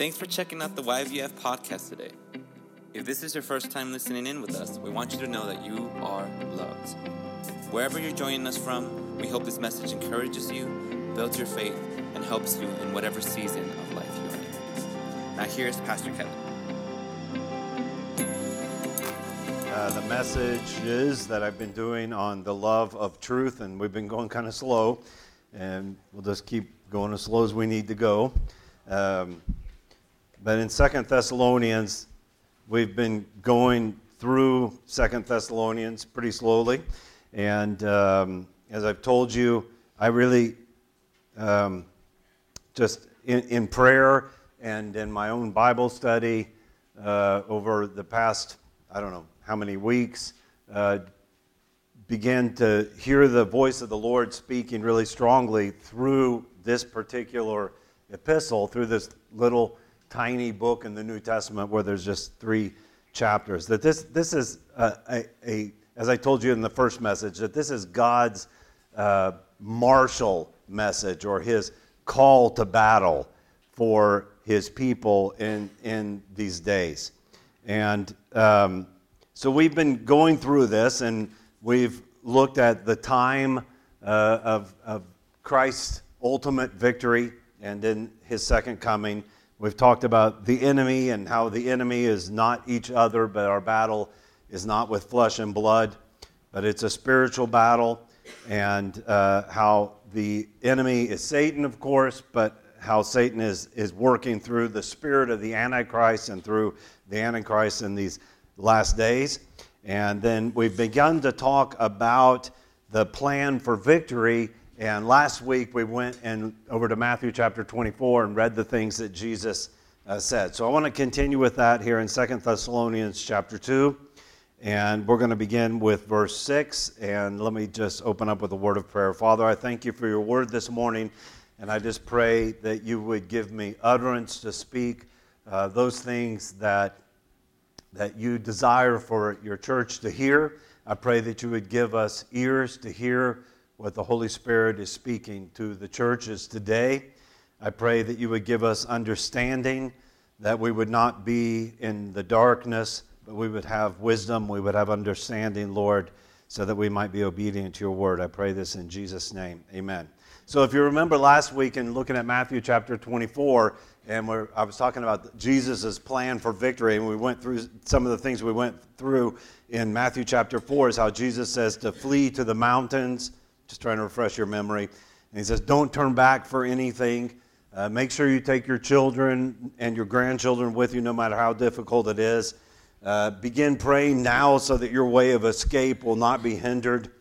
Thanks for checking out the YVF podcast today. If this is your first time listening in with us, we want you to know that you are loved. Wherever you're joining us from, we hope this message encourages you, builds your faith, and helps you in whatever season of life you're in. Now, here's Pastor Kevin. Uh, the is that I've been doing on the love of truth, and we've been going kind of slow, and we'll just keep going as slow as we need to go. Um, but in Second Thessalonians, we've been going through Second Thessalonians pretty slowly, and um, as I've told you, I really um, just in, in, prayer and in my own Bible study uh, over the past I don't know how many weeks. Uh, began to hear the voice of the Lord speaking really strongly through this particular epistle, through this little tiny book in the New Testament where there's just three chapters. That this, this is a, a, as I told you in the first message, that this is God's uh, martial message or his call to battle for his people in, in these days. And um, so we've been going through this and we've looked at the time uh, of, of Christ's ultimate victory and then his second coming. We've talked about the enemy and how the enemy is not each other, but our battle is not with flesh and blood, but it's a spiritual battle, and uh, how the enemy is Satan, of course, but how Satan is, is working through the spirit of the Antichrist and through the Antichrist in these last days. And then we've begun to talk about the plan for victory and last week we went and over to Matthew chapter 24 and read the things that Jesus uh, said. So I want to continue with that here in Second Thessalonians chapter 2. And we're going to begin with verse 6. And let me just open up with a word of prayer. Father, I thank you for your word this morning. And I just pray that you would give me utterance to speak uh, those things that, that you desire for your church to hear. I pray that you would give us ears to hear what the Holy Spirit is speaking to the churches today. I pray that you would give us understanding, that we would not be in the darkness, but we would have wisdom, we would have understanding, Lord, so that we might be obedient to your word. I pray this in Jesus' name. Amen. So, if you remember last week in looking at Matthew chapter 24, and I was talking about Jesus' plan for victory, and we went through some of the things we went through in Matthew chapter 4 is how Jesus says to flee to the mountains just trying to refresh your memory. And he says, Don't turn back for anything. Uh, make sure you take your children and your grandchildren with you, no matter how difficult it is. Uh, begin praying now so that your way of escape will not be hindered.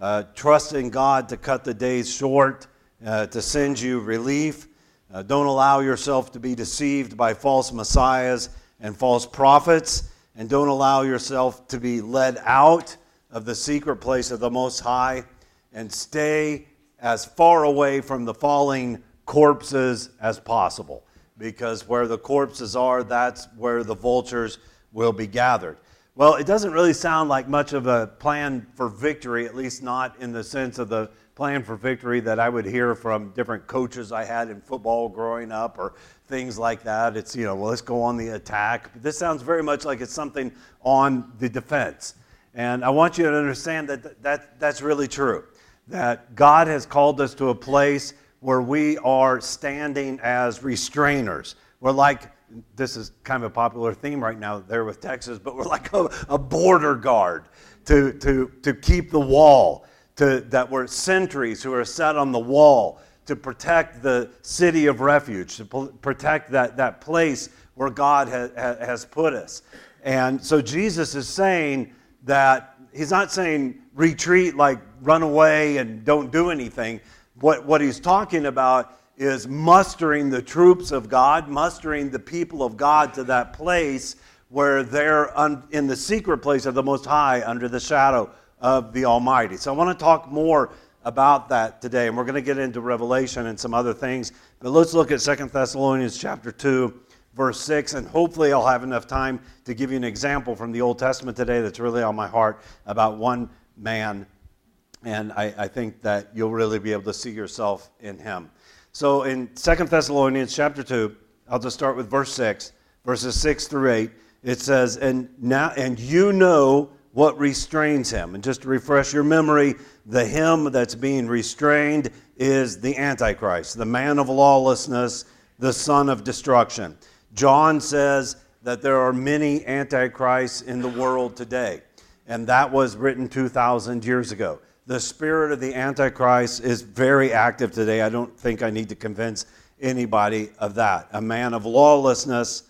Uh, trust in God to cut the days short, uh, to send you relief. Uh, don't allow yourself to be deceived by false messiahs and false prophets. And don't allow yourself to be led out of the secret place of the Most High and stay as far away from the falling corpses as possible. Because where the corpses are, that's where the vultures will be gathered. Well, it doesn't really sound like much of a plan for victory, at least not in the sense of the plan for victory that I would hear from different coaches I had in football growing up or things like that. It's, you know, well, let's go on the attack. But this sounds very much like it's something on the defense. And I want you to understand that, that that's really true that God has called us to a place where we are standing as restrainers. We're like, this is kind of a popular theme right now there with Texas, but we're like a, a border guard to, to, to keep the wall, to, that we're sentries who are set on the wall to protect the city of refuge, to protect that, that place where God ha, ha, has put us. And so Jesus is saying that, he's not saying retreat like run away and don't do anything. What, what he's talking about is mustering the troops of God, mustering the people of God to that place where they're un, in the secret place of the Most High under the shadow of the Almighty. So I want to talk more about that today, and we're going to get into Revelation and some other things. But let's look at Second Thessalonians chapter 2, verse 6, and hopefully I'll have enough time to give you an example from the Old Testament today that's really on my heart about one man and I, I, think that you'll really be able to see yourself in him. So in Second Thessalonians chapter 2, I'll just start with verse 6, verses 6 through 8. It says, And now and you know what restrains him. And just to refresh your memory, the him that's being restrained is the Antichrist, the man of lawlessness, the son of destruction. John says that there are many antichrists in the world today, and that was written 2,000 years ago. The spirit of the Antichrist is very active today. I don't think I need to convince anybody of that. A man of lawlessness,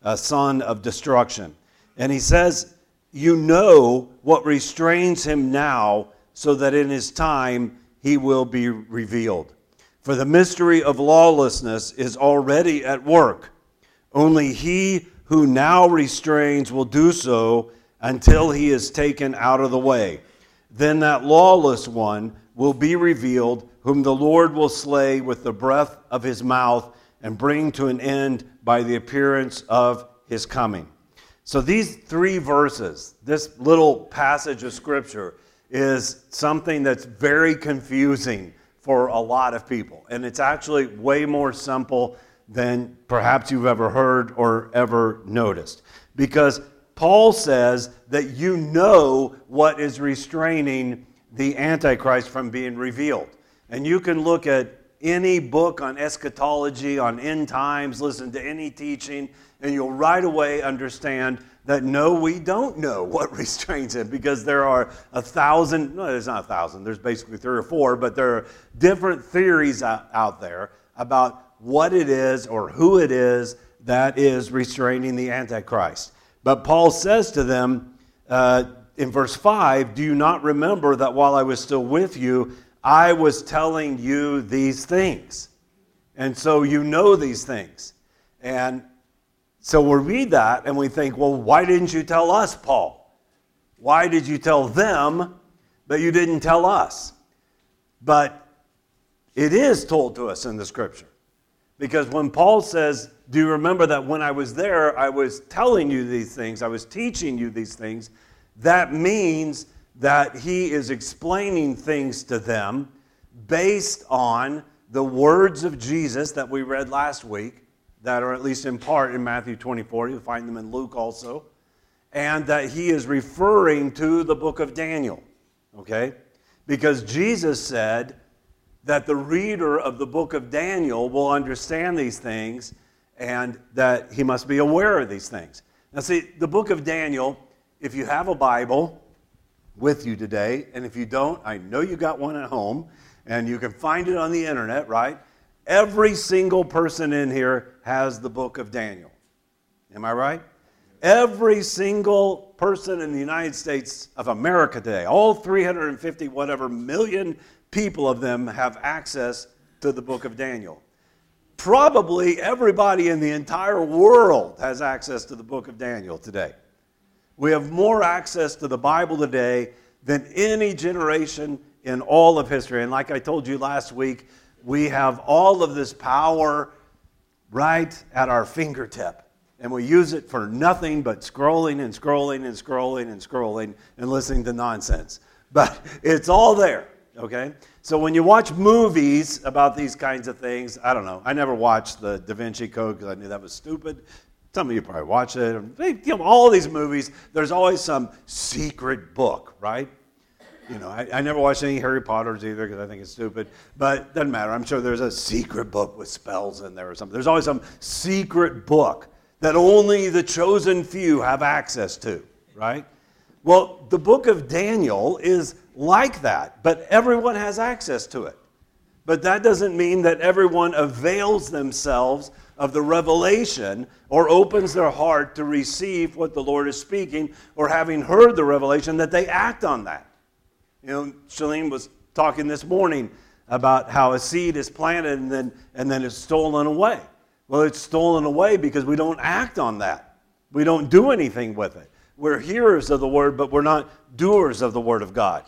a son of destruction. And he says, You know what restrains him now, so that in his time he will be revealed. For the mystery of lawlessness is already at work. Only he who now restrains will do so until he is taken out of the way. Then that lawless one will be revealed, whom the Lord will slay with the breath of his mouth and bring to an end by the appearance of his coming. So, these three verses, this little passage of scripture, is something that's very confusing for a lot of people. And it's actually way more simple than perhaps you've ever heard or ever noticed. Because Paul says that you know what is restraining the Antichrist from being revealed. And you can look at any book on eschatology, on end times, listen to any teaching, and you'll right away understand that no, we don't know what restrains him because there are a thousand, no, there's not a thousand, there's basically three or four, but there are different theories out, out there about what it is or who it is that is restraining the Antichrist. But Paul says to them uh, in verse 5 Do you not remember that while I was still with you, I was telling you these things? And so you know these things. And so we read that and we think, well, why didn't you tell us, Paul? Why did you tell them, but you didn't tell us? But it is told to us in the scripture. Because when Paul says, Do you remember that when I was there, I was telling you these things, I was teaching you these things, that means that he is explaining things to them based on the words of Jesus that we read last week, that are at least in part in Matthew 24. You'll find them in Luke also. And that he is referring to the book of Daniel, okay? Because Jesus said, that the reader of the book of Daniel will understand these things and that he must be aware of these things. Now, see, the book of Daniel, if you have a Bible with you today, and if you don't, I know you got one at home, and you can find it on the internet, right? Every single person in here has the book of Daniel. Am I right? Every single person in the United States of America today, all 350 whatever million people of them have access to the book of Daniel. Probably everybody in the entire world has access to the book of Daniel today. We have more access to the Bible today than any generation in all of history. And like I told you last week, we have all of this power right at our fingertip. And we use it for nothing but scrolling and scrolling and scrolling and scrolling and listening to nonsense. But it's all there okay? So when you watch movies about these kinds of things, I don't know. I never watched the Da Vinci Code because I knew that was stupid. Some of you probably watch it. You know, all these movies, there's always some secret book, right? You know, I, I never watched any Harry Potters either because I think it's stupid. But it doesn't matter. I'm sure there's a secret book with spells in there or something. There's always some secret book that only the chosen few have access to, right? Well, the book of Daniel is like that, but everyone has access to it. But that doesn't mean that everyone avails themselves of the revelation or opens their heart to receive what the Lord is speaking or having heard the revelation that they act on that. You know, Shalene was talking this morning about how a seed is planted and then, and then it's stolen away. Well, it's stolen away because we don't act on that. We don't do anything with it. We're hearers of the word, but we're not doers of the word of God.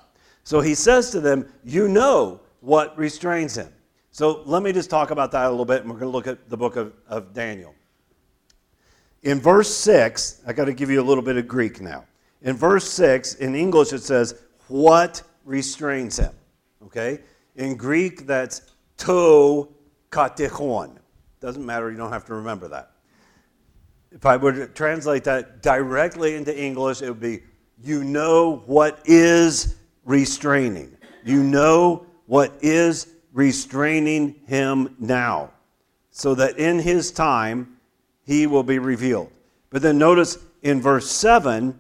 So he says to them, You know what restrains him. So let me just talk about that a little bit, and we're going to look at the book of, of Daniel. In verse 6, I got to give you a little bit of Greek now. In verse 6, in English it says, What restrains him? Okay? In Greek, that's to katechon. Doesn't matter, you don't have to remember that. If I were to translate that directly into English, it would be you know what is restraining. You know what is restraining him now, so that in his time he will be revealed. But then notice in verse 7,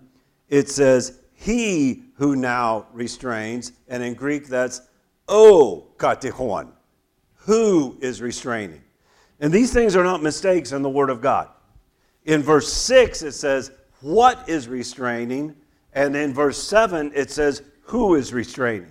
it says, He who now restrains, and in Greek that's oh, O katechon, who is restraining. And these things are not mistakes in the Word of God. In verse 6, it says, What is restraining? And in verse 7, it says, Who is restraining?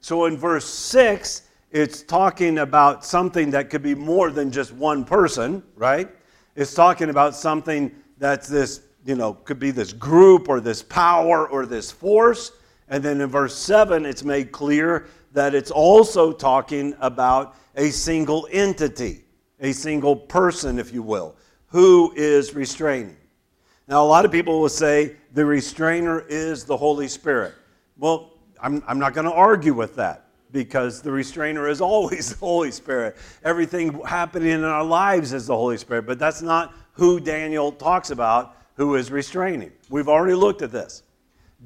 So in verse 6, it's talking about something that could be more than just one person, right? It's talking about something that's this, you know, could be this group or this power or this force. And then in verse 7, it's made clear that it's also talking about a single entity, a single person, if you will, who is restraining. Now, a lot of people will say the restrainer is the Holy Spirit. Well, I'm, I'm not going to argue with that because the restrainer is always the Holy Spirit. Everything happening in our lives is the Holy Spirit, but that's not who Daniel talks about who is restraining. We've already looked at this.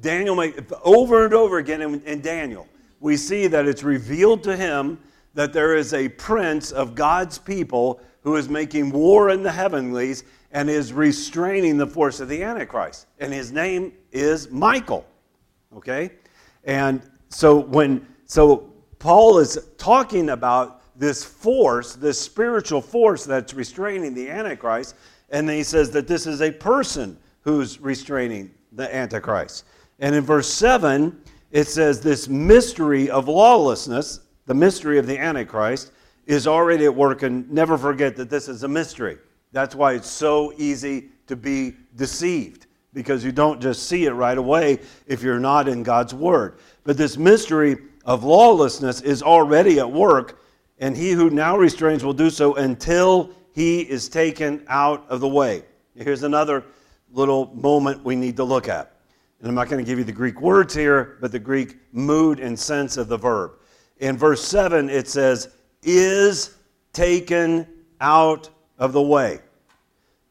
Daniel, over and over again in, in Daniel, we see that it's revealed to him that there is a prince of God's people who is making war in the heavenlies and is restraining the force of the Antichrist. And his name is Michael. Okay? And so when so Paul is talking about this force, this spiritual force that's restraining the Antichrist, and then he says that this is a person who's restraining the Antichrist. And in verse 7, it says this mystery of lawlessness, the mystery of the Antichrist, is already at work. And never forget that this is a mystery. That's why it's so easy to be deceived, because you don't just see it right away if you're not in God's Word. But this mystery of lawlessness is already at work, and he who now restrains will do so until he is taken out of the way. Here's another little moment we need to look at. And I'm not going to give you the Greek words here, but the Greek mood and sense of the verb. In verse 7, it says, is taken out of the way.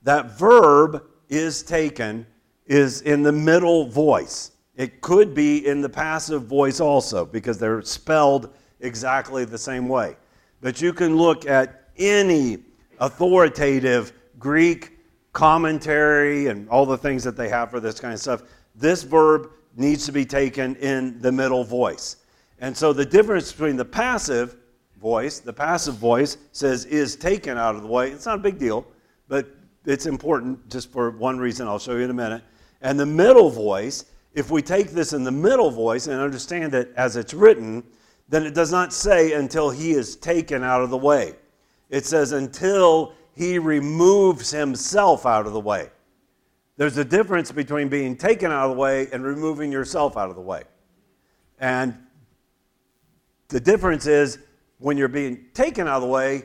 That verb is taken is in the middle voice. It could be in the passive voice also because they're spelled exactly the same way. But you can look at any authoritative Greek commentary and all the things that they have for this kind of stuff this verb needs to be taken in the middle voice. And so the difference between the passive voice, the passive voice says is taken out of the way. It's not a big deal, but it's important just for one reason I'll show you in a minute. And the middle voice, if we take this in the middle voice and understand it as it's written, then it does not say until he is taken out of the way. It says until he removes himself out of the way. There's a difference between being taken out of the way and removing yourself out of the way. And the difference is when you're being taken out of the way,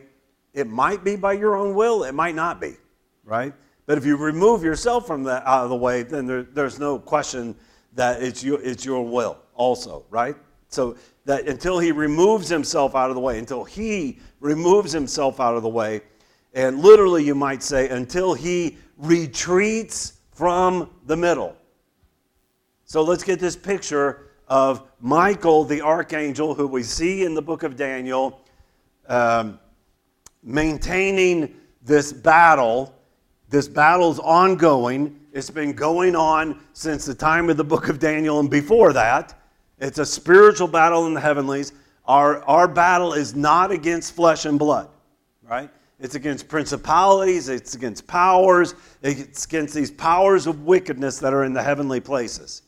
it might be by your own will, it might not be, right? But if you remove yourself from that out of the way, then there, there's no question that it's your, it's your will also, right? So that until he removes himself out of the way, until he removes himself out of the way, and literally you might say, until he retreats from the middle. So let's get this picture of Michael, the archangel, who we see in the book of Daniel, um, maintaining this battle. This battle's ongoing. It's been going on since the time of the book of Daniel and before that. It's a spiritual battle in the heavenlies. Our, our battle is not against flesh and blood, right? It's against principalities, it's against powers, it's against these powers of wickedness that are in the heavenly places.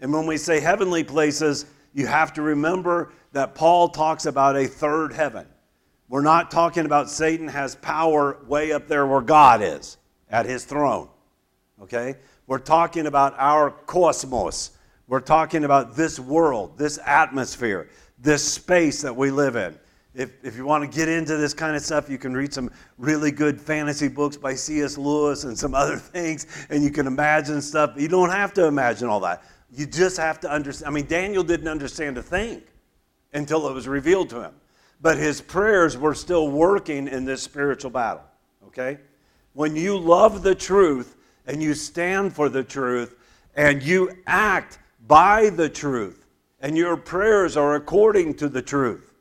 And when we say heavenly places, you have to remember that Paul talks about a third heaven. We're not talking about Satan has power way up there where God is, at his throne. Okay? We're talking about our cosmos. We're talking about this world, this atmosphere, this space that we live in. If, if you want to get into this kind of stuff, you can read some really good fantasy books by C.S. Lewis and some other things, and you can imagine stuff. You don't have to imagine all that. You just have to understand. I mean, Daniel didn't understand a thing until it was revealed to him. but his prayers were still working in this spiritual battle. Okay? When you love the truth and you stand for the truth and you act by the truth and your prayers are according to the truth,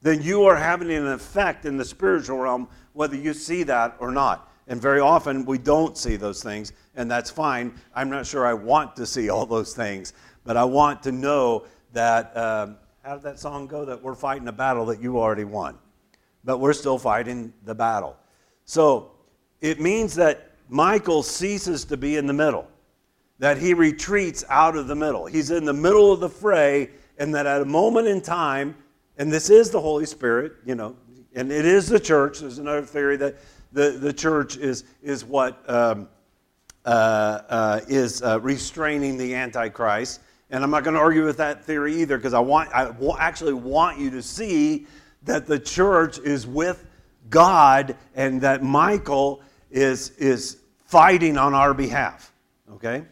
then you are having an effect in the spiritual realm, whether you see that or not. And very often we don't see those things, and that's fine. I'm not sure I want to see all those things, but I want to know that, um, how did that song go? That we're fighting a battle that you already won. But we're still fighting the battle. So it means that Michael ceases to be in the middle, that he retreats out of the middle. He's in the middle of the fray, and that at a moment in time, and this is the Holy Spirit, you know, and it is the church. There's another theory that the, the church is, is what um, uh, uh, is uh, restraining the Antichrist. And I'm not going to argue with that theory either because I, want, I will actually want you to see that the church is with God and that Michael is, is fighting on our behalf, okay?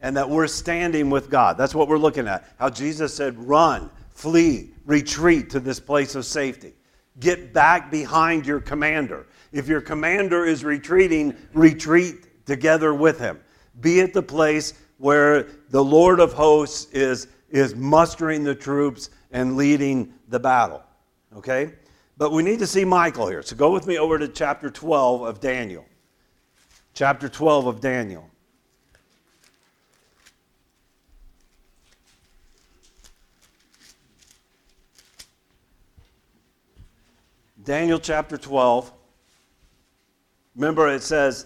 And that we're standing with God. That's what we're looking at. How Jesus said, run, flee, retreat to this place of safety. Get back behind your commander. If your commander is retreating, retreat together with him. Be at the place where the Lord of hosts is, is mustering the troops and leading the battle. Okay? But we need to see Michael here. So go with me over to chapter 12 of Daniel. Chapter 12 of Daniel. Daniel chapter 12. Remember, it says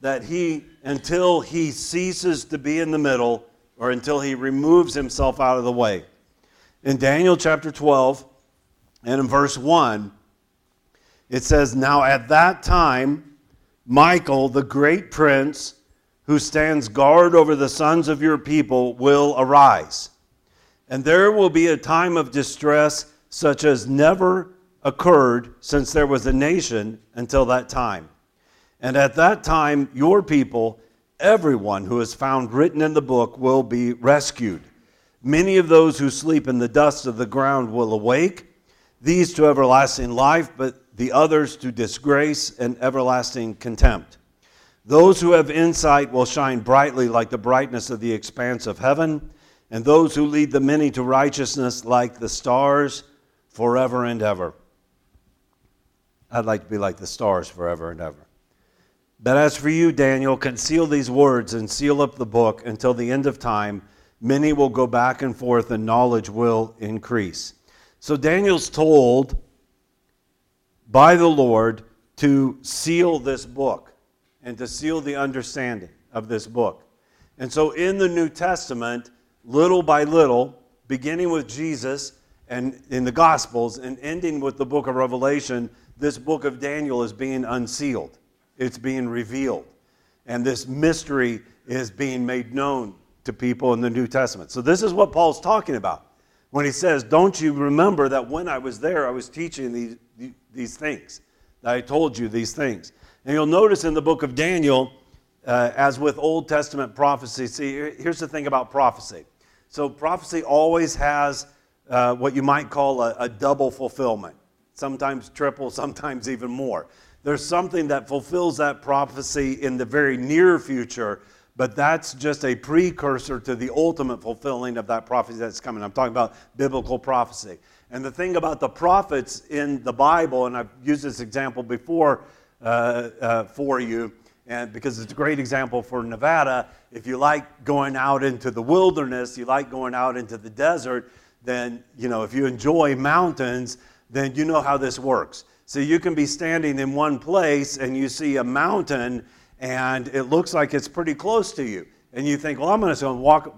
that he, until he ceases to be in the middle, or until he removes himself out of the way. In Daniel chapter 12, and in verse 1, it says, Now at that time, Michael, the great prince, who stands guard over the sons of your people, will arise. And there will be a time of distress such as never occurred since there was a nation until that time. And at that time, your people, everyone who is found written in the book, will be rescued. Many of those who sleep in the dust of the ground will awake, these to everlasting life, but the others to disgrace and everlasting contempt. Those who have insight will shine brightly like the brightness of the expanse of heaven, and those who lead the many to righteousness like the stars forever and ever. I'd like to be like the stars forever and ever. But as for you, Daniel, conceal these words and seal up the book until the end of time. Many will go back and forth, and knowledge will increase. So Daniel's told by the Lord to seal this book and to seal the understanding of this book. And so in the New Testament, little by little, beginning with Jesus and in the Gospels and ending with the book of Revelation, this book of Daniel is being unsealed it's being revealed. And this mystery is being made known to people in the New Testament. So, this is what Paul's talking about when he says, Don't you remember that when I was there, I was teaching these, these things, that I told you these things. And you'll notice in the book of Daniel, uh, as with Old Testament prophecy, see, here's the thing about prophecy. So, prophecy always has uh, what you might call a, a double fulfillment, sometimes triple, sometimes even more there's something that fulfills that prophecy in the very near future, but that's just a precursor to the ultimate fulfilling of that prophecy that's coming. I'm talking about biblical prophecy. And the thing about the prophets in the Bible, and I've used this example before uh, uh, for you, and because it's a great example for Nevada, if you like going out into the wilderness, you like going out into the desert, then, you know, if you enjoy mountains, then you know how this works so you can be standing in one place and you see a mountain and it looks like it's pretty close to you. And you think, well, I'm going to walk.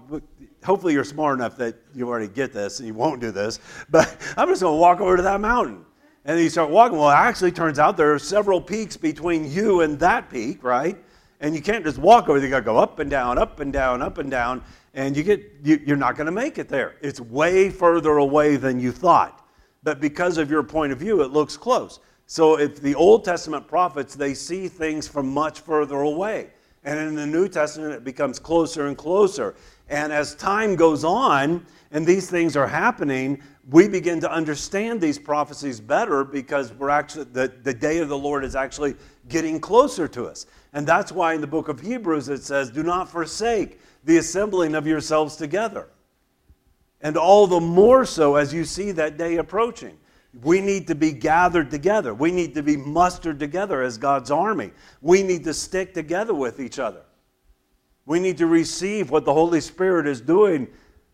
Hopefully, you're smart enough that you already get this and you won't do this. But I'm just going to walk over to that mountain. And you start walking. Well, it actually turns out there are several peaks between you and that peak, right? And you can't just walk over. You got to go up and down, up and down, up and down, and you get you, you're not going to make it there. It's way further away than you thought but because of your point of view, it looks close. So if the Old Testament prophets, they see things from much further away. And in the New Testament, it becomes closer and closer. And as time goes on and these things are happening, we begin to understand these prophecies better because we're actually the, the day of the Lord is actually getting closer to us. And that's why in the book of Hebrews it says, Do not forsake the assembling of yourselves together. And all the more so as you see that day approaching. We need to be gathered together. We need to be mustered together as God's army. We need to stick together with each other. We need to receive what the Holy Spirit is doing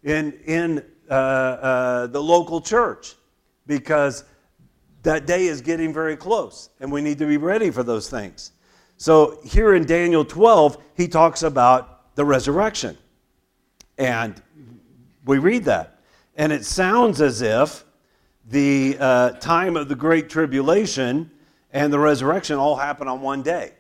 in, in uh, uh, the local church because that day is getting very close and we need to be ready for those things. So, here in Daniel 12, he talks about the resurrection. And we read that. And it sounds as if the uh, time of the Great Tribulation and the resurrection all happen on one day.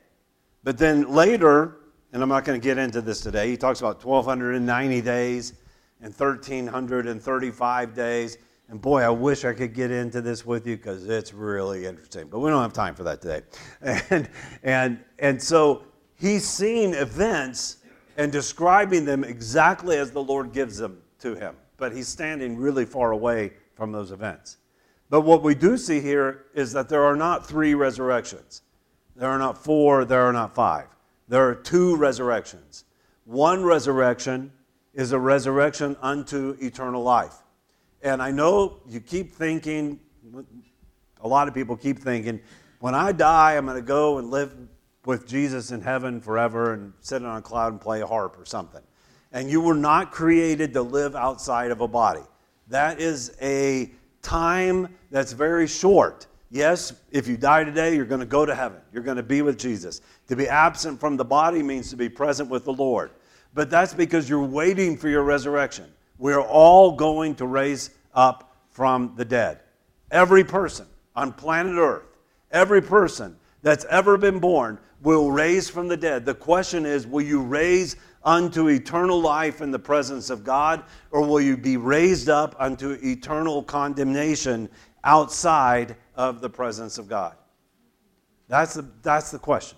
But then later, and I'm not going to get into this today, he talks about 1,290 days and 1,335 days. And boy, I wish I could get into this with you because it's really interesting. But we don't have time for that today. And, and, and so he's seeing events and describing them exactly as the Lord gives them to him. But he's standing really far away from those events. But what we do see here is that there are not three resurrections. There are not four, there are not five. There are two resurrections. One resurrection is a resurrection unto eternal life. And I know you keep thinking, a lot of people keep thinking, when I die, I'm going to go and live with Jesus in heaven forever and sit on a cloud and play a harp or something. And you were not created to live outside of a body. That is a time that's very short. Yes, if you die today, you're going to go to heaven. You're going to be with Jesus. To be absent from the body means to be present with the Lord. But that's because you're waiting for your resurrection. We're all going to raise up from the dead. Every person on planet Earth, every person that's ever been born will raise from the dead. The question is will you raise unto eternal life in the presence of God, or will you be raised up unto eternal condemnation outside of the presence of God? That's the, that's the question.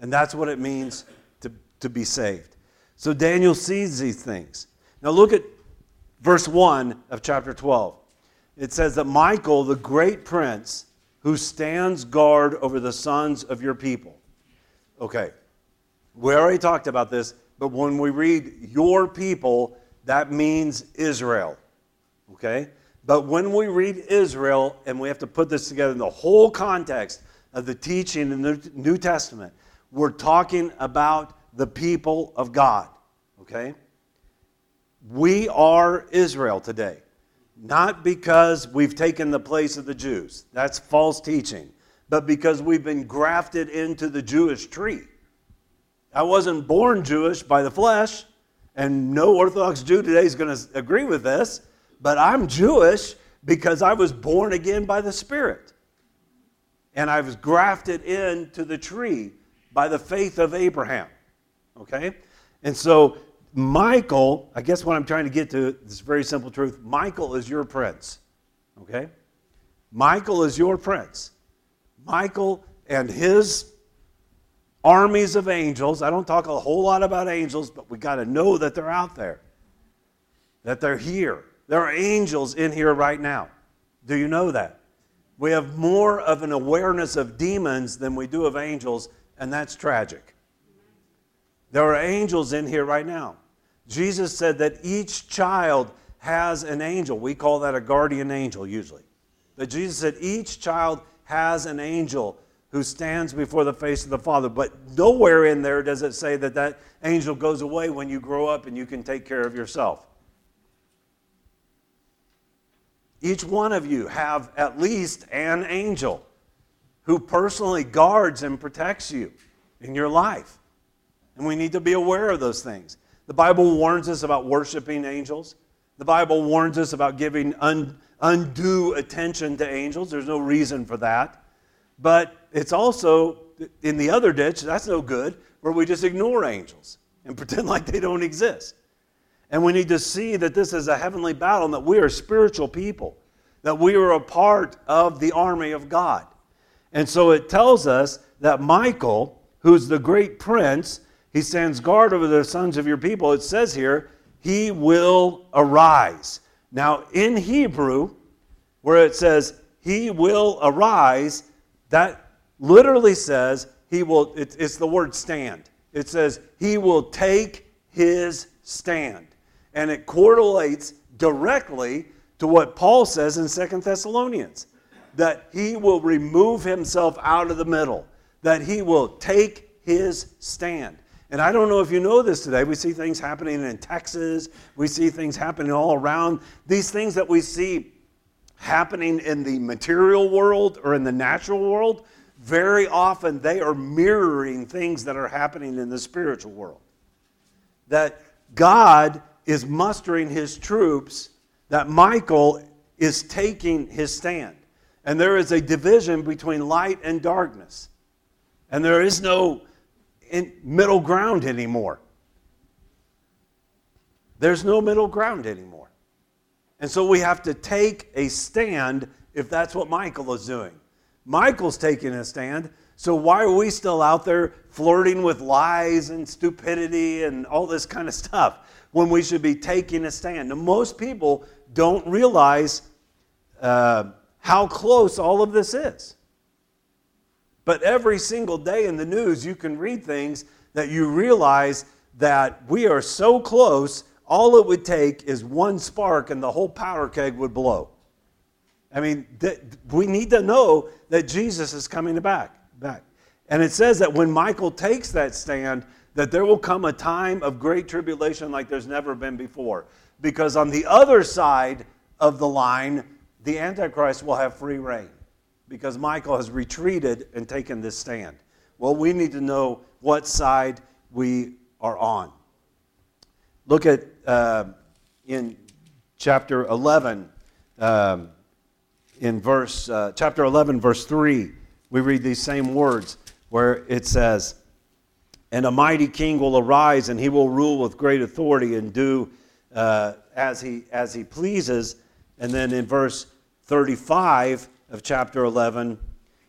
And that's what it means to, to be saved. So Daniel sees these things. Now look at verse 1 of chapter 12. It says that Michael, the great prince, who stands guard over the sons of your people. Okay, we already talked about this, but when we read your people, that means Israel. Okay? But when we read Israel, and we have to put this together in the whole context of the teaching in the New Testament, we're talking about the people of God. Okay? We are Israel today. Not because we've taken the place of the Jews. That's false teaching. But because we've been grafted into the Jewish tree. I wasn't born Jewish by the flesh, and no Orthodox Jew today is going to agree with this, but I'm Jewish because I was born again by the Spirit. And I was grafted into the tree by the faith of Abraham. Okay? And so Michael, I guess what I'm trying to get to this very simple truth Michael is your prince. Okay? Michael is your prince. Michael and his armies of angels. I don't talk a whole lot about angels, but we got to know that they're out there, that they're here. There are angels in here right now. Do you know that? We have more of an awareness of demons than we do of angels, and that's tragic. There are angels in here right now. Jesus said that each child has an angel. We call that a guardian angel usually. But Jesus said each child has an angel who stands before the face of the Father. But nowhere in there does it say that that angel goes away when you grow up and you can take care of yourself. Each one of you have at least an angel who personally guards and protects you in your life. And we need to be aware of those things. The Bible warns us about worshiping angels. The Bible warns us about giving un, undue attention to angels. There's no reason for that. But it's also in the other ditch, that's no good, where we just ignore angels and pretend like they don't exist. And we need to see that this is a heavenly battle and that we are spiritual people, that we are a part of the army of God. And so it tells us that Michael, who's the great prince, He stands guard over the sons of your people. It says here, He will arise. Now, in Hebrew, where it says, He will arise, that literally says, He will, it's the word stand. It says, He will take His stand. And it correlates directly to what Paul says in Second Thessalonians that he will remove himself out of the middle, that he will take his stand. And I don't know if you know this today. We see things happening in Texas, we see things happening all around. These things that we see happening in the material world or in the natural world, very often they are mirroring things that are happening in the spiritual world. That God is mustering his troops, that Michael is taking his stand. And there is a division between light and darkness. And there is no middle ground anymore. There's no middle ground anymore. And so we have to take a stand if that's what Michael is doing. Michael's taking a stand, so why are we still out there flirting with lies and stupidity and all this kind of stuff when we should be taking a stand? Now, most people don't realize uh, how close all of this is. But every single day in the news, you can read things that you realize that we are so close, all it would take is one spark and the whole powder keg would blow. I mean, th- we need to know that Jesus is coming back. Back. And it says that when Michael takes that stand, that there will come a time of great tribulation like there's never been before. Because on the other side of the line, the Antichrist will have free reign because Michael has retreated and taken this stand. Well, we need to know what side we are on. Look at uh, in chapter 11, um, in verse, uh, chapter 11, verse 3, we read these same words where it says, And a mighty king will arise, and he will rule with great authority and do uh, as, he, as he pleases. And then in verse 35, of chapter 11,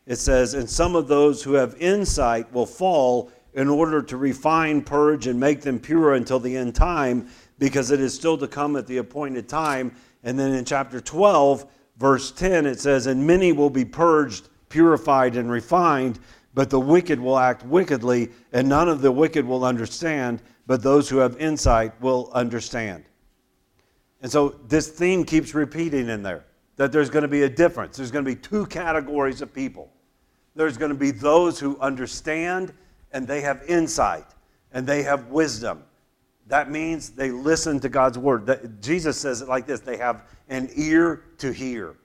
it says, And some of those who have insight will fall in order to refine, purge, and make them pure until the end time, because it is still to come at the appointed time. And then in chapter 12, verse 10, it says, And many will be purged, purified, and refined, but the wicked will act wickedly, and none of the wicked will understand, but those who have insight will understand. And so this theme keeps repeating in there that there's going to be a difference. There's going to be two categories of people. There's going to be those who understand and they have insight and they have wisdom. That means they listen to God's word. Jesus says it like this they have an ear to hear.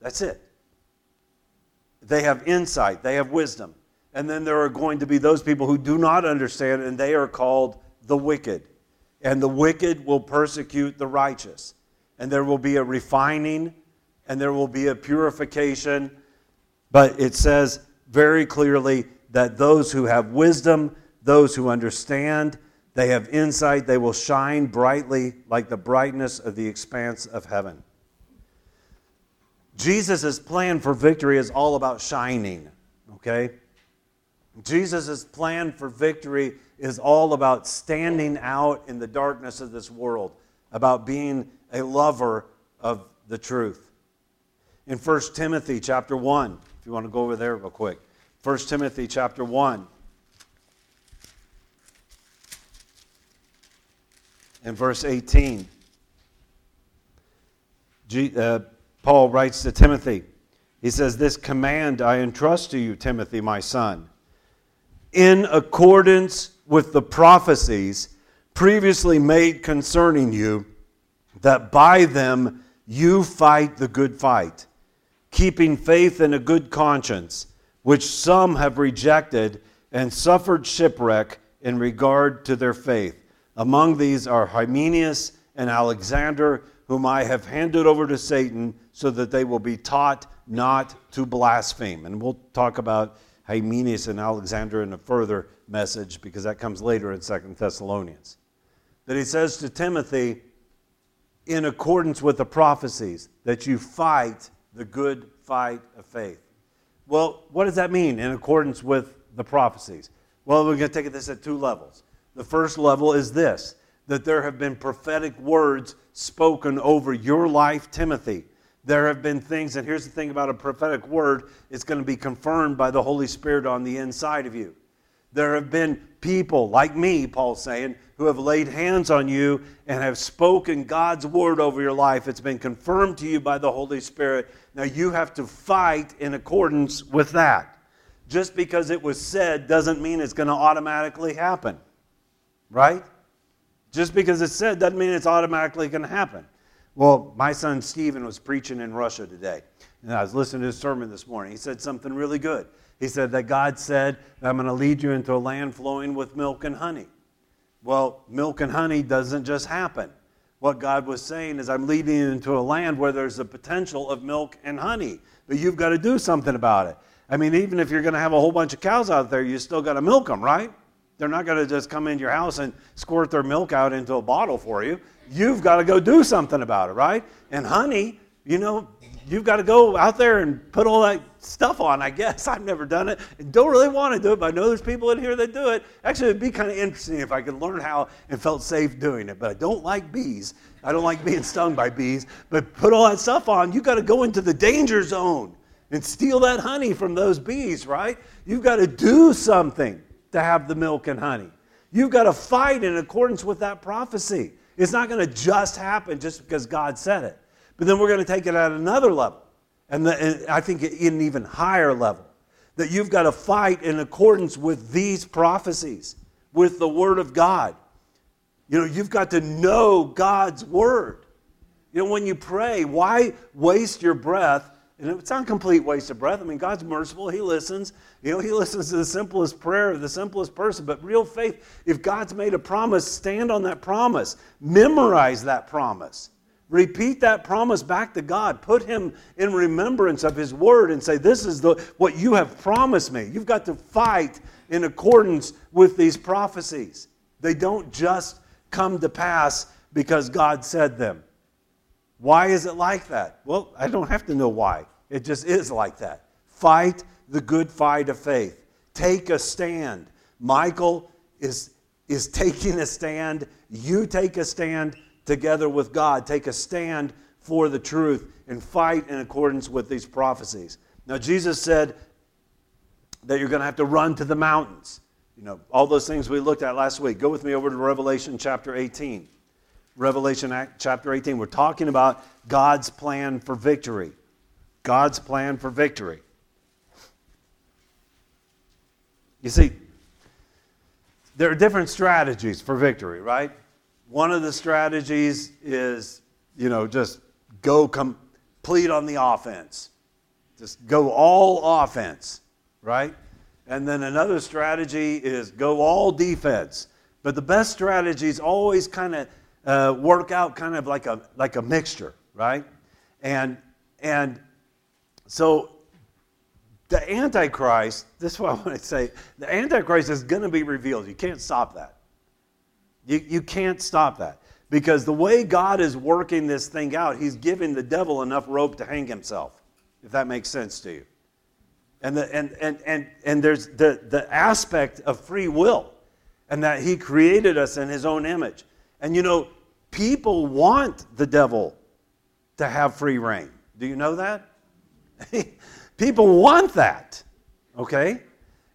That's it. They have insight, they have wisdom. And then there are going to be those people who do not understand, and they are called the wicked. And the wicked will persecute the righteous. And there will be a refining and there will be a purification. But it says very clearly that those who have wisdom, those who understand, they have insight, they will shine brightly like the brightness of the expanse of heaven. Jesus' plan for victory is all about shining, okay? Jesus' plan for victory is all about standing out in the darkness of this world, about being a lover of the truth in 1 Timothy chapter 1. If you want to go over there real quick. 1 Timothy chapter 1. and verse 18, G, uh, Paul writes to Timothy. He says, This command I entrust to you, Timothy, my son, in accordance with the prophecies previously made concerning you, that by them you fight the good fight keeping faith and a good conscience, which some have rejected and suffered shipwreck in regard to their faith. Among these are Hymenaeus and Alexander, whom I have handed over to Satan, so that they will be taught not to blaspheme. And we'll talk about Hymenaeus and Alexander in a further message because that comes later in Second Thessalonians. That he says to Timothy, in accordance with the prophecies, that you fight the good fight of faith. Well, what does that mean in accordance with the prophecies? Well, we're going to take this at two levels. The first level is this that there have been prophetic words spoken over your life, Timothy. There have been things, and here's the thing about a prophetic word it's going to be confirmed by the Holy Spirit on the inside of you. There have been people like me, Paul's saying, who have laid hands on you and have spoken God's word over your life. It's been confirmed to you by the Holy Spirit. Now you have to fight in accordance with that. Just because it was said doesn't mean it's going to automatically happen. Right? Just because it's said doesn't mean it's automatically going to happen. Well, my son Stephen was preaching in Russia today. And I was listening to his sermon this morning. He said something really good. He said that God said, I'm going to lead you into a land flowing with milk and honey. Well, milk and honey doesn't just happen. What God was saying is, I'm leading you into a land where there's a potential of milk and honey, but you've got to do something about it. I mean, even if you're going to have a whole bunch of cows out there, you still got to milk them, right? They're not going to just come into your house and squirt their milk out into a bottle for you. You've got to go do something about it, right? And honey, you know, you've got to go out there and put all that stuff on, I guess. I've never done it and don't really want to do it, but I know there's people in here that do it. Actually, it'd be kind of interesting if I could learn how and felt safe doing it, but I don't like bees. I don't like being stung by bees, but put all that stuff on, you've got to go into the danger zone and steal that honey from those bees, right? You've got to do something to have the milk and honey. You've got to fight in accordance with that prophecy. It's not going to just happen just because God said it. But then we're going to take it at another level, and, the, and I think in an even higher level. That you've got to fight in accordance with these prophecies, with the Word of God. You know, you've got to know God's Word. You know, when you pray, why waste your breath? And it's not a complete waste of breath. I mean, God's merciful. He listens. You know, He listens to the simplest prayer of the simplest person. But real faith, if God's made a promise, stand on that promise. Memorize that promise. Repeat that promise back to God. Put him in remembrance of his word and say, This is the, what you have promised me. You've got to fight in accordance with these prophecies. They don't just come to pass because God said them. Why is it like that? Well, I don't have to know why. It just is like that. Fight the good fight of faith. Take a stand. Michael is, is taking a stand. You take a stand together with God, take a stand for the truth, and fight in accordance with these prophecies. Now, Jesus said that you're going to have to run to the mountains. You know, all those things we looked at last week. Go with me over to Revelation chapter 18. Revelation chapter 18. We're talking about God's plan for victory. God's plan for victory. You see, there are different strategies for victory, right? One of the strategies is, you know, just go complete on the offense. Just go all offense, right? And then another strategy is go all defense. But the best strategies always kind of uh, work out kind of like a like a mixture, right? And and so the Antichrist, this is what I want to say, the Antichrist is going to be revealed. You can't stop that. You, you can't stop that. Because the way God is working this thing out, He's giving the devil enough rope to hang himself, if that makes sense to you. And, the, and, and, and, and there's the, the aspect of free will, and that He created us in His own image. And you know, people want the devil to have free reign. Do you know that? people want that, okay?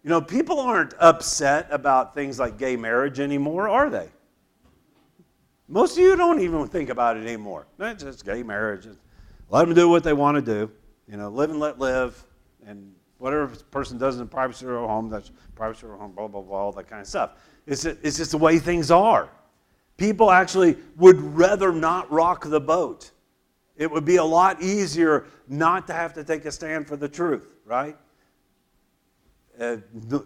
You know, people aren't upset about things like gay marriage anymore, are they? Most of you don't even think about it anymore. It's just gay marriage. Let them do what they want to do. You know, live and let live. And whatever person does in the privacy or home, that's privacy or home, blah, blah, blah, all that kind of stuff. It's, it's just the way things are. People actually would rather not rock the boat. It would be a lot easier not to have to take a stand for the truth, right? Uh,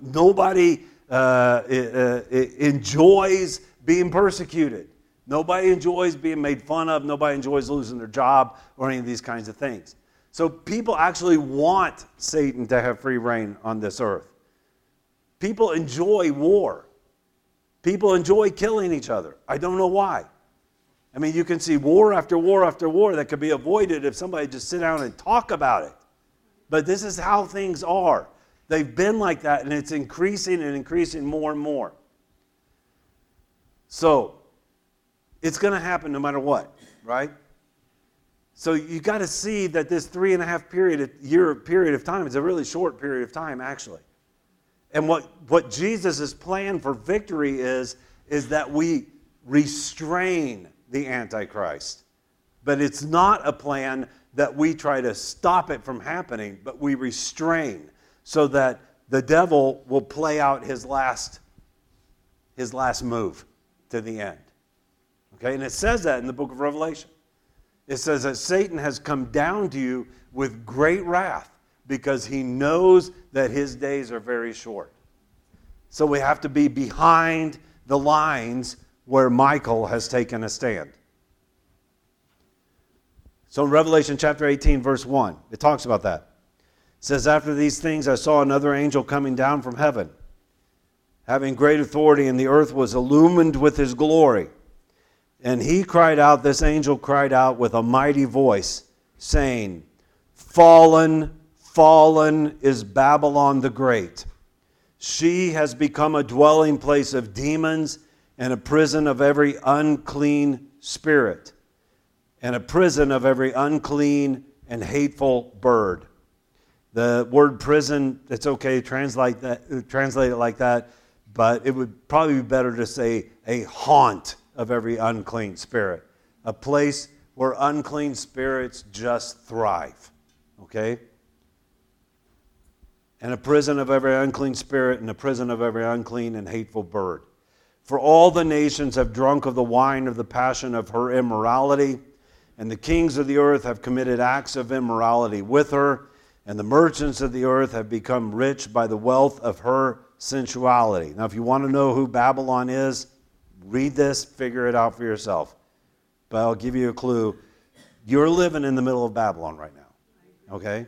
nobody uh, uh, enjoys being persecuted. Nobody enjoys being made fun of. Nobody enjoys losing their job or any of these kinds of things. So people actually want Satan to have free reign on this earth. People enjoy war. People enjoy killing each other. I don't know why. I mean, you can see war after war after war that could be avoided if somebody just sit down and talk about it. But this is how things are. They've been like that, and it's increasing and increasing more and more. So it's going to happen no matter what, right? So you got to see that this three and a half period year period of time is a really short period of time, actually. And what, what Jesus' plan for victory is, is that we restrain the Antichrist. But it's not a plan that we try to stop it from happening, but we restrain so that the devil will play out his last, his last move to the end. Okay, and it says that in the book of Revelation. It says that Satan has come down to you with great wrath because he knows that his days are very short. So we have to be behind the lines where Michael has taken a stand. So in Revelation chapter 18, verse 1, it talks about that. It says, After these things I saw another angel coming down from heaven, having great authority, and the earth was illumined with his glory. And he cried out, this angel cried out with a mighty voice, saying, Fallen, fallen is Babylon the Great. She has become a dwelling place of demons and a prison of every unclean spirit and a prison of every unclean and hateful bird. The word prison, it's okay to translate, that, translate it like that, but it would probably be better to say a haunt of every unclean spirit, a place where unclean spirits just thrive. Okay? And a prison of every unclean spirit, and a prison of every unclean and hateful bird. For all the nations have drunk of the wine of the passion of her immorality and the kings of the earth have committed acts of immorality with her, and the merchants of the earth have become rich by the wealth of her sensuality. Now, if you want to know who Babylon is, read this, figure it out for yourself. But I'll give you a clue. You're living in the middle of Babylon right now. Okay?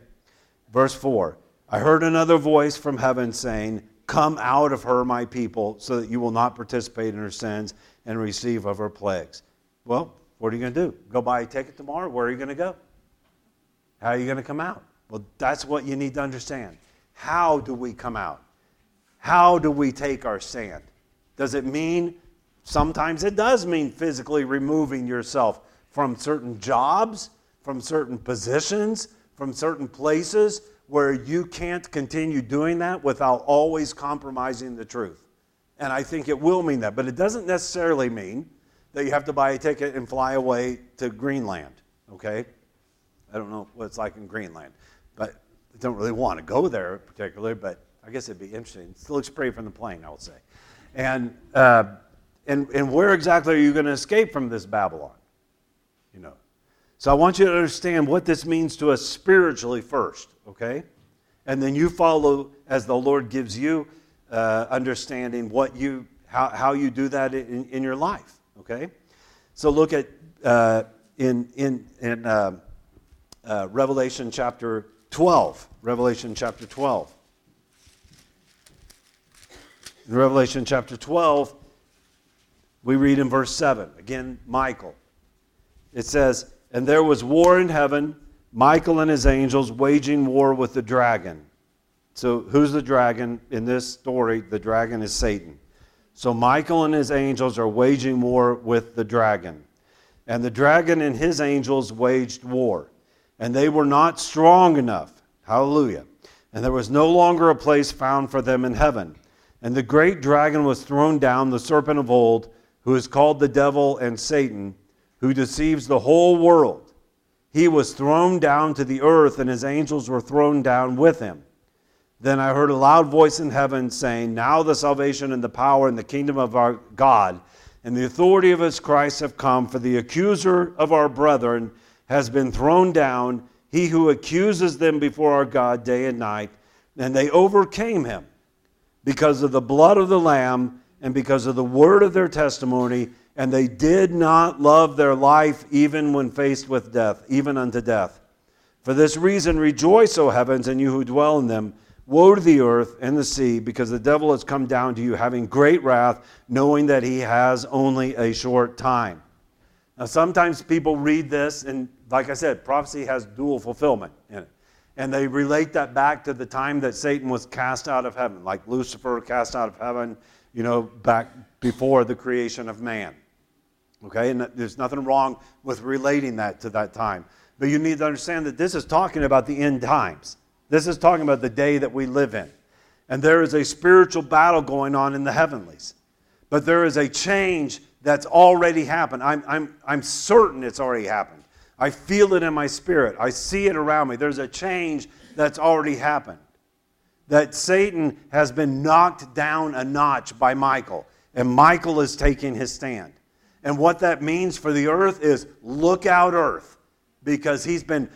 Verse 4 I heard another voice from heaven saying, Come out of her, my people, so that you will not participate in her sins and receive of her plagues. Well, what are you going to do? Go buy a ticket tomorrow? Where are you going to go? How are you going to come out? Well, that's what you need to understand. How do we come out? How do we take our stand? Does it mean, sometimes it does mean physically removing yourself from certain jobs, from certain positions, from certain places where you can't continue doing that without always compromising the truth. And I think it will mean that, but it doesn't necessarily mean that you have to buy a ticket and fly away to Greenland, okay? I don't know what it's like in Greenland, but I don't really want to go there particularly, but I guess it'd be interesting. It looks pretty from the plane, I would say. And, uh, and, and where exactly are you going to escape from this Babylon? You know. So I want you to understand what this means to us spiritually first, okay? And then you follow as the Lord gives you uh, understanding what you, how, how you do that in, in your life. Okay? So look at uh, in, in, in uh, uh, Revelation chapter 12. Revelation chapter 12. In Revelation chapter 12, we read in verse 7, again, Michael. It says, And there was war in heaven, Michael and his angels waging war with the dragon. So, who's the dragon? In this story, the dragon is Satan. So Michael and his angels are waging war with the dragon. And the dragon and his angels waged war. And they were not strong enough. Hallelujah. And there was no longer a place found for them in heaven. And the great dragon was thrown down, the serpent of old, who is called the devil and Satan, who deceives the whole world. He was thrown down to the earth, and his angels were thrown down with him. Then I heard a loud voice in heaven saying, Now the salvation and the power and the kingdom of our God and the authority of his Christ have come, for the accuser of our brethren has been thrown down, he who accuses them before our God day and night. And they overcame him because of the blood of the Lamb and because of the word of their testimony, and they did not love their life even when faced with death, even unto death. For this reason, rejoice, O heavens, and you who dwell in them. Woe to the earth and the sea, because the devil has come down to you, having great wrath, knowing that he has only a short time. Now, sometimes people read this, and like I said, prophecy has dual fulfillment in it. And they relate that back to the time that Satan was cast out of heaven, like Lucifer cast out of heaven, you know, back before the creation of man. Okay, and there's nothing wrong with relating that to that time. But you need to understand that this is talking about the end times. This is talking about the day that we live in. And there is a spiritual battle going on in the heavenlies. But there is a change that's already happened. I'm, I'm, I'm certain it's already happened. I feel it in my spirit. I see it around me. There's a change that's already happened. That Satan has been knocked down a notch by Michael, and Michael is taking his stand. And what that means for the earth is look out, earth, because he's been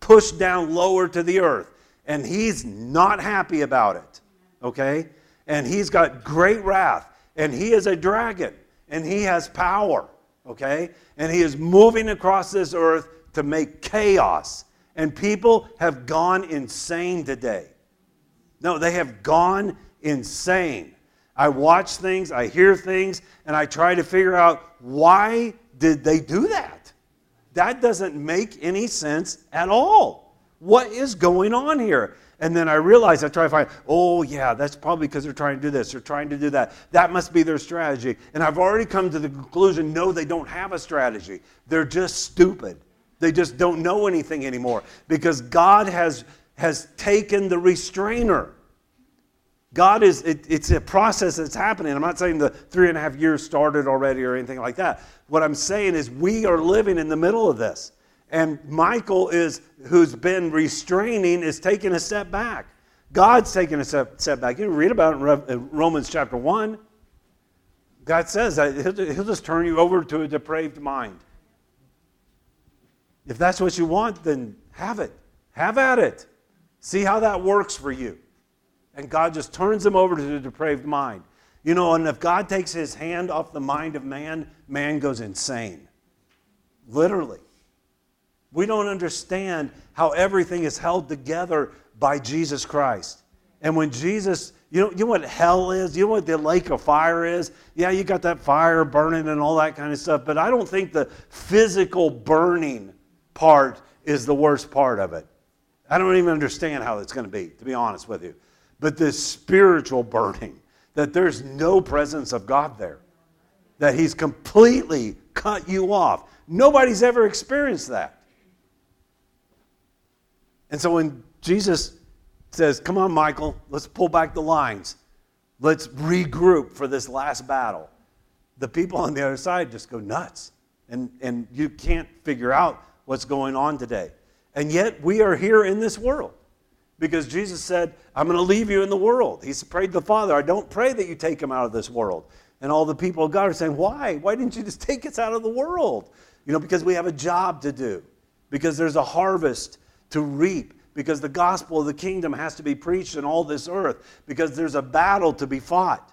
pushed down lower to the earth, and he's not happy about it. Okay? And he's got great wrath, and he is a dragon, and he has power. Okay? And he is moving across this earth to make chaos. And people have gone insane today. No, they have gone insane. I watch things, I hear things, and I try to figure out why did they do that? That doesn't make any sense at all. What is going on here? And then I realize I try to find, oh, yeah, that's probably because they're trying to do this, they're trying to do that. That must be their strategy. And I've already come to the conclusion no, they don't have a strategy. They're just stupid. They just don't know anything anymore because God has, has taken the restrainer. God is, it, it's a process that's happening. I'm not saying the three and a half years started already or anything like that. What I'm saying is we are living in the middle of this. And Michael is, who's been restraining, is taking a step back. God's taking a step, step back. You read about it in uh, Romans chapter 1. God says that he'll, he'll just turn you over to a depraved mind. If that's what you want, then have it. Have at it. See how that works for you and God just turns them over to the depraved mind. You know, and if God takes his hand off the mind of man, man goes insane. Literally. We don't understand how everything is held together by Jesus Christ. And when Jesus, you know, you know what hell is? You know what the lake of fire is? Yeah, you got that fire burning and all that kind of stuff, but I don't think the physical burning part is the worst part of it. I don't even understand how it's going to be, to be honest with you but this spiritual burning, that there's no presence of God there, that He's completely cut you off. Nobody's ever experienced that. And so when Jesus says, Come on, Michael, let's pull back the lines, let's regroup for this last battle, the people on the other side just go nuts. And, and you can't figure out what's going on today. And yet we are here in this world because Jesus said, I'm going to leave you in the world. He prayed to the Father, I don't pray that you take him out of this world. And all the people of God are saying, Why? Why didn't you just take us out of the world? You know, because we have a job to do, because there's a harvest to reap, because the gospel of the kingdom has to be preached in all this earth, because there's a battle to be fought.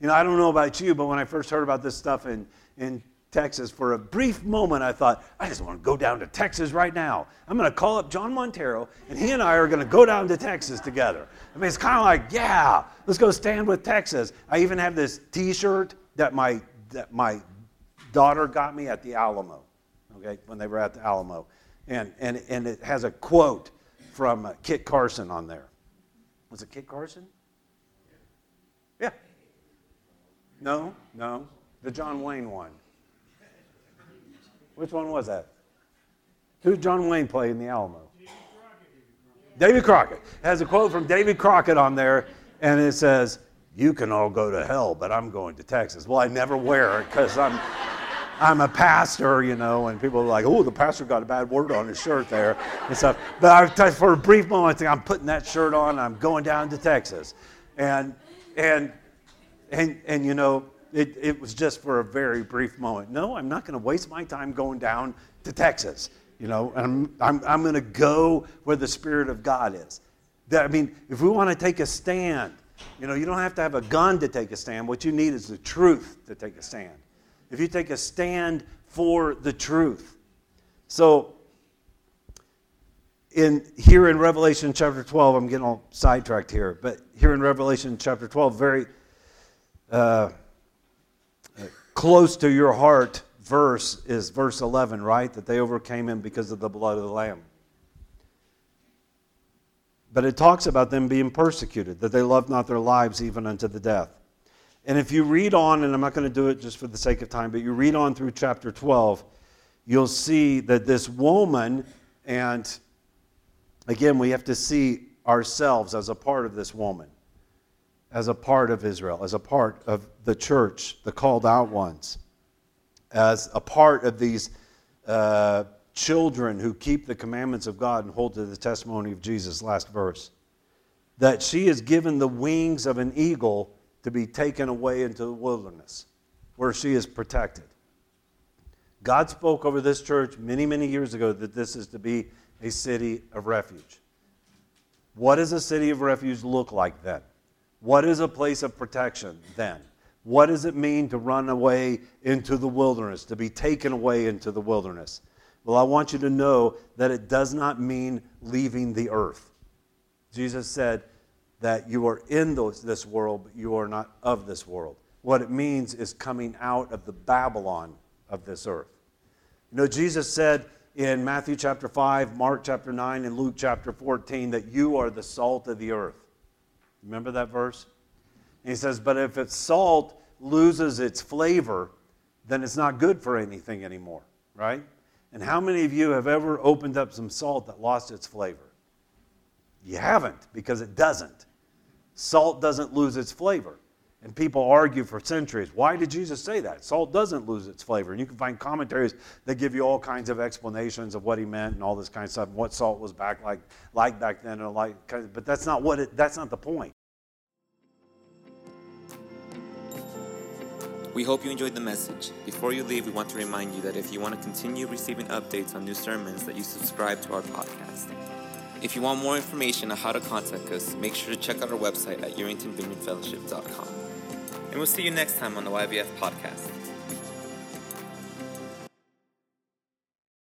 You know, I don't know about you, but when I first heard about this stuff in, in Texas for a brief moment. I thought, I just want to go down to Texas right now. I'm going to call up John Montero, and he and I are going to go down to Texas together. I mean, it's kind of like, yeah, let's go stand with Texas. I even have this T-shirt that my that my daughter got me at the Alamo, okay, when they were at the Alamo, and and and it has a quote from uh, Kit Carson on there. Was it Kit Carson? Yeah. No, no, the John Wayne one. Which one was that? Who did John Wayne play in the Alamo? David Crockett. has a quote from David Crockett on there, and it says, You can all go to hell, but I'm going to Texas. Well, I never wear it because I'm. I'm a pastor, you know, and people are like, "Oh, the pastor got a bad word on his shirt there," and stuff. But I, for a brief moment, I'm putting that shirt on. I'm going down to Texas, and and and and you know, it, it was just for a very brief moment. No, I'm not going to waste my time going down to Texas. You know, I'm, I'm, I'm going to go where the Spirit of God is. That, I mean, if we want to take a stand, you know, you don't have to have a gun to take a stand. What you need is the truth to take a stand. If you take a stand for the truth. So, in here in Revelation chapter 12, I'm getting all sidetracked here, but here in Revelation chapter 12, very uh, close to your heart verse is verse 11, right? That they overcame him because of the blood of the Lamb. But it talks about them being persecuted, that they loved not their lives even unto the death. And if you read on, and I'm not going to do it just for the sake of time, but you read on through chapter 12, you'll see that this woman, and again, we have to see ourselves as a part of this woman, as a part of Israel, as a part of the church, the called out ones, as a part of these uh, children who keep the commandments of God and hold to the testimony of Jesus. Last verse. That she is given the wings of an eagle to be taken away into the wilderness where she is protected. God spoke over this church many, many years ago that this is to be a city of refuge. What does a city of refuge look like then? What is a place of protection then? What does it mean to run away into the wilderness, to be taken away into the wilderness? Well, I want you to know that it does not mean leaving the earth. Jesus said that you are in this world, but you are not of this world. What it means is coming out of the Babylon of this earth. You know, Jesus said in Matthew chapter 5, Mark chapter 9, and Luke chapter 14 that you are the salt of the earth. Remember that verse? And he says, But if its salt loses its flavor, then it's not good for anything anymore, right? And how many of you have ever opened up some salt that lost its flavor? You haven't, because it doesn't. Salt doesn't lose its flavor. And people argue for centuries. Why did Jesus say that? Salt doesn't lose its flavor. And you can find commentaries that give you all kinds of explanations of what he meant and all this kind of stuff, and what salt was back like, like back then, and like, but that's not what it, that's not the point. We hope you enjoyed the message. Before you leave, we want to remind you that if you want to continue receiving updates on new sermons, that you subscribe to our podcast. If you want more information on how to contact us, make sure to check out our website at YeringtonVineyardFellowship.com. And we'll see you next time on the YVF podcast.